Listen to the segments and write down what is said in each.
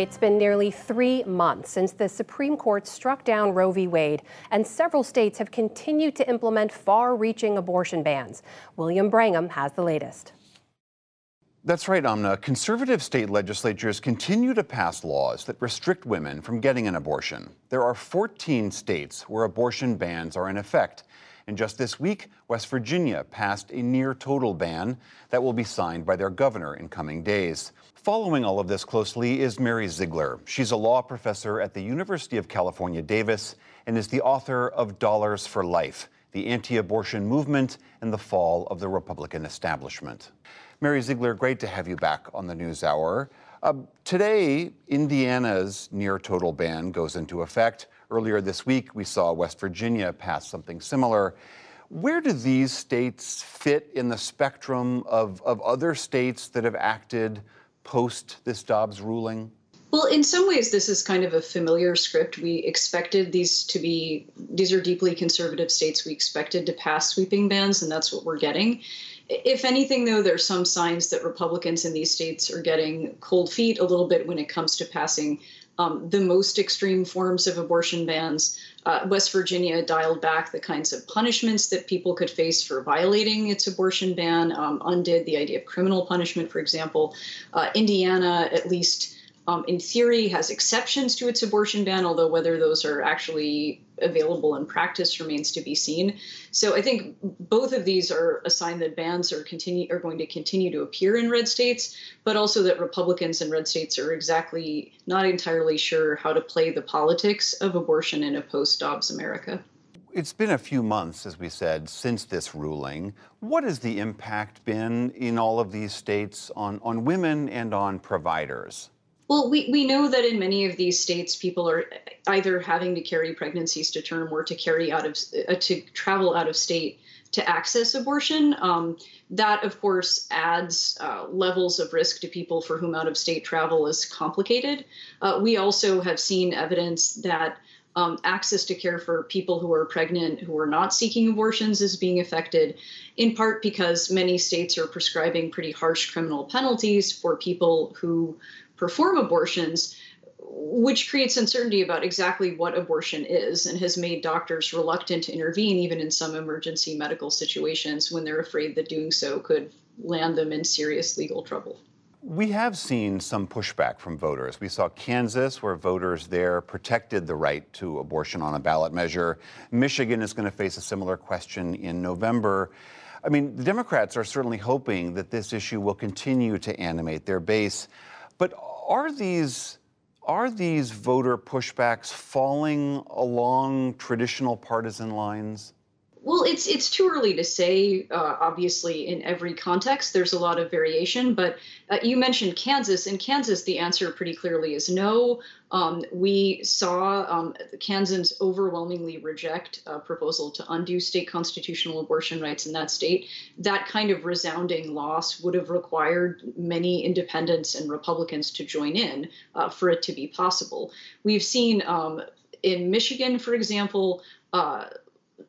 It's been nearly three months since the Supreme Court struck down Roe v. Wade, and several states have continued to implement far reaching abortion bans. William Brangham has the latest. That's right, Amna. Conservative state legislatures continue to pass laws that restrict women from getting an abortion. There are 14 states where abortion bans are in effect. And just this week, West Virginia passed a near total ban that will be signed by their governor in coming days. Following all of this closely is Mary Ziegler. She's a law professor at the University of California, Davis, and is the author of Dollars for Life The Anti Abortion Movement and the Fall of the Republican Establishment. Mary Ziegler, great to have you back on the News Hour. Uh, today, Indiana's near total ban goes into effect. Earlier this week, we saw West Virginia pass something similar. Where do these states fit in the spectrum of, of other states that have acted post this Dobbs ruling? Well, in some ways, this is kind of a familiar script. We expected these to be, these are deeply conservative states. We expected to pass sweeping bans, and that's what we're getting. If anything, though, there are some signs that Republicans in these states are getting cold feet a little bit when it comes to passing um, the most extreme forms of abortion bans. Uh, West Virginia dialed back the kinds of punishments that people could face for violating its abortion ban, um, undid the idea of criminal punishment, for example. Uh, Indiana, at least um, in theory, has exceptions to its abortion ban, although whether those are actually available in practice remains to be seen. So I think both of these are a sign that bans are continue are going to continue to appear in red states, but also that Republicans in red states are exactly not entirely sure how to play the politics of abortion in a post-Dobbs America. It's been a few months, as we said, since this ruling. What has the impact been in all of these states on, on women and on providers? Well, we, we know that in many of these states, people are either having to carry pregnancies to term or to carry out of uh, to travel out of state to access abortion. Um, that, of course, adds uh, levels of risk to people for whom out of state travel is complicated. Uh, we also have seen evidence that um, access to care for people who are pregnant who are not seeking abortions is being affected, in part because many states are prescribing pretty harsh criminal penalties for people who perform abortions, which creates uncertainty about exactly what abortion is and has made doctors reluctant to intervene, even in some emergency medical situations when they're afraid that doing so could land them in serious legal trouble. We have seen some pushback from voters. We saw Kansas, where voters there protected the right to abortion on a ballot measure. Michigan is going to face a similar question in November. I mean, the Democrats are certainly hoping that this issue will continue to animate their base. But are these are these voter pushbacks falling along traditional partisan lines? Well, it's it's too early to say. Uh, obviously, in every context, there's a lot of variation. But uh, you mentioned Kansas. In Kansas, the answer pretty clearly is no. Um, we saw um, Kansans overwhelmingly reject a proposal to undo state constitutional abortion rights in that state. That kind of resounding loss would have required many independents and Republicans to join in uh, for it to be possible. We've seen um, in Michigan, for example. Uh,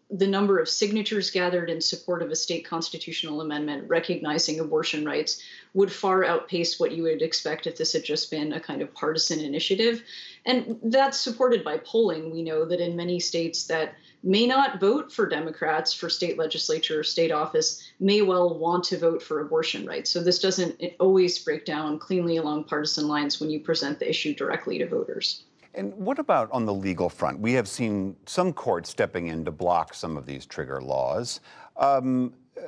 the number of signatures gathered in support of a state constitutional amendment recognizing abortion rights would far outpace what you would expect if this had just been a kind of partisan initiative. And that's supported by polling. We know that in many states that may not vote for Democrats for state legislature or state office may well want to vote for abortion rights. So this doesn't always break down cleanly along partisan lines when you present the issue directly to voters. And what about on the legal front? We have seen some courts stepping in to block some of these trigger laws. Um, uh,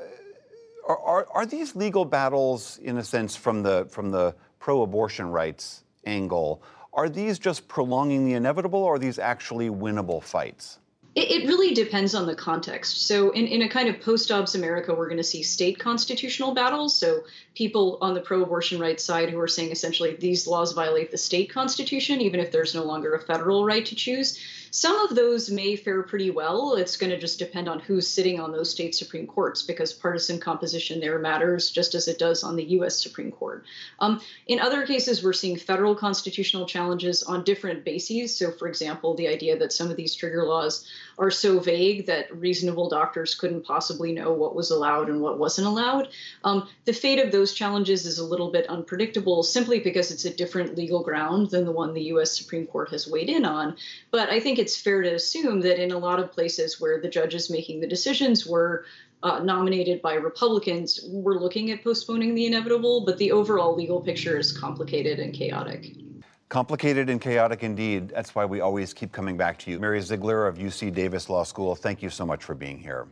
are, are, are, these legal battles, in a sense, from the from the pro-abortion rights angle, are these just prolonging the inevitable, or are these actually winnable fights? It, it really depends on the context. So, in, in a kind of post Dobbs America, we're going to see state constitutional battles. So, people on the pro abortion rights side who are saying essentially these laws violate the state constitution, even if there's no longer a federal right to choose. Some of those may fare pretty well. It's going to just depend on who's sitting on those state Supreme Courts because partisan composition there matters just as it does on the U.S. Supreme Court. Um, in other cases, we're seeing federal constitutional challenges on different bases. So, for example, the idea that some of these trigger laws are so vague that reasonable doctors couldn't possibly know what was allowed and what wasn't allowed. Um, the fate of those challenges is a little bit unpredictable simply because it's a different legal ground than the one the US Supreme Court has weighed in on. But I think it's fair to assume that in a lot of places where the judges making the decisions were uh, nominated by Republicans, we're looking at postponing the inevitable, but the overall legal picture is complicated and chaotic. Complicated and chaotic indeed. That's why we always keep coming back to you. Mary Ziegler of UC Davis Law School, thank you so much for being here.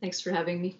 Thanks for having me.